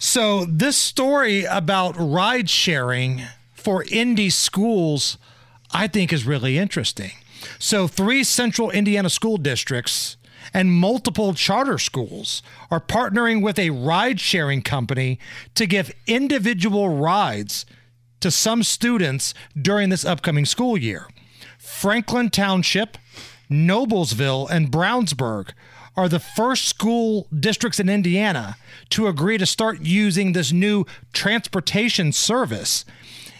So, this story about ride sharing for Indy schools, I think, is really interesting. So, three central Indiana school districts and multiple charter schools are partnering with a ride sharing company to give individual rides to some students during this upcoming school year. Franklin Township, Noblesville, and Brownsburg are the first school districts in Indiana to agree to start using this new transportation service.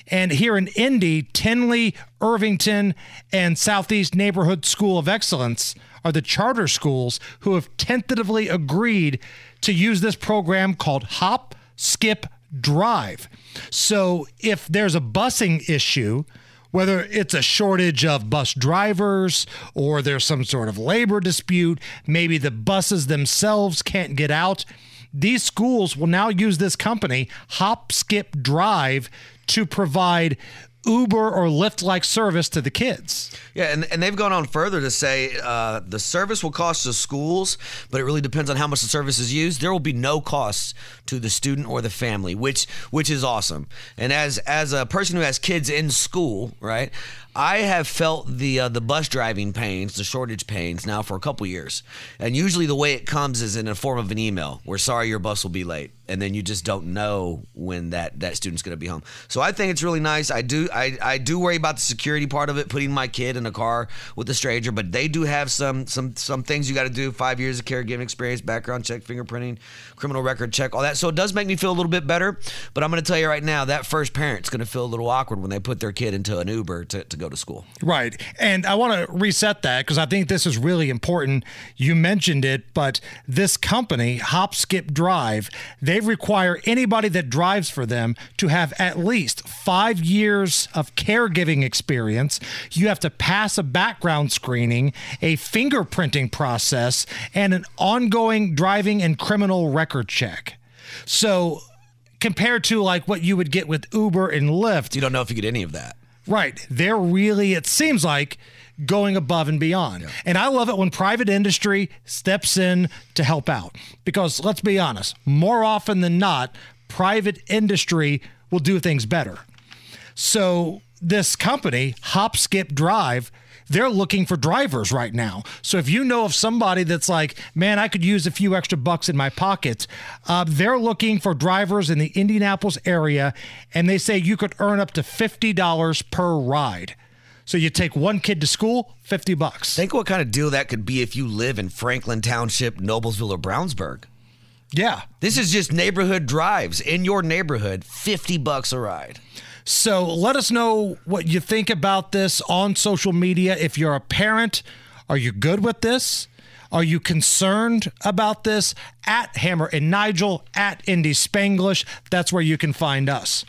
And here in Indy, Tindley, Irvington, and Southeast Neighborhood School of Excellence are the charter schools who have tentatively agreed to use this program called Hop, Skip, Drive. So if there's a busing issue, whether it's a shortage of bus drivers or there's some sort of labor dispute, maybe the buses themselves can't get out. These schools will now use this company, Hop Skip Drive, to provide Uber or Lyft like service to the kids. Yeah, and, and they've gone on further to say uh, the service will cost the schools, but it really depends on how much the service is used. There will be no cost to the student or the family, which which is awesome. And as as a person who has kids in school, right, I have felt the uh, the bus driving pains, the shortage pains now for a couple years. And usually the way it comes is in the form of an email. We're sorry your bus will be late, and then you just don't know when that that student's going to be home. So I think it's really nice. I do I, I do worry about the security part of it, putting my kid in a car with a stranger, but they do have some some some things you got to do. Five years of caregiving experience, background check, fingerprinting, criminal record check, all that. So it does make me feel a little bit better. But I'm going to tell you right now, that first parent's going to feel a little awkward when they put their kid into an Uber to, to go to school. Right. And I want to reset that because I think this is really important. You mentioned it, but this company, Hop Skip Drive, they require anybody that drives for them to have at least five years of caregiving experience. You have to pass a background screening, a fingerprinting process, and an ongoing driving and criminal record check. So, compared to like what you would get with Uber and Lyft, You don't know if you get any of that. Right. They're really, it seems like, going above and beyond. And I love it when private industry steps in to help out. Because let's be honest, more often than not, private industry will do things better. So this company, Hop Skip Drive, they're looking for drivers right now. So if you know of somebody that's like, man, I could use a few extra bucks in my pocket, uh, they're looking for drivers in the Indianapolis area, and they say you could earn up to fifty dollars per ride. So you take one kid to school, fifty bucks. Think what kind of deal that could be if you live in Franklin Township, Noblesville, or Brownsburg. Yeah. This is just neighborhood drives in your neighborhood, 50 bucks a ride. So let us know what you think about this on social media. If you're a parent, are you good with this? Are you concerned about this? At Hammer and Nigel, at Indy Spanglish. That's where you can find us.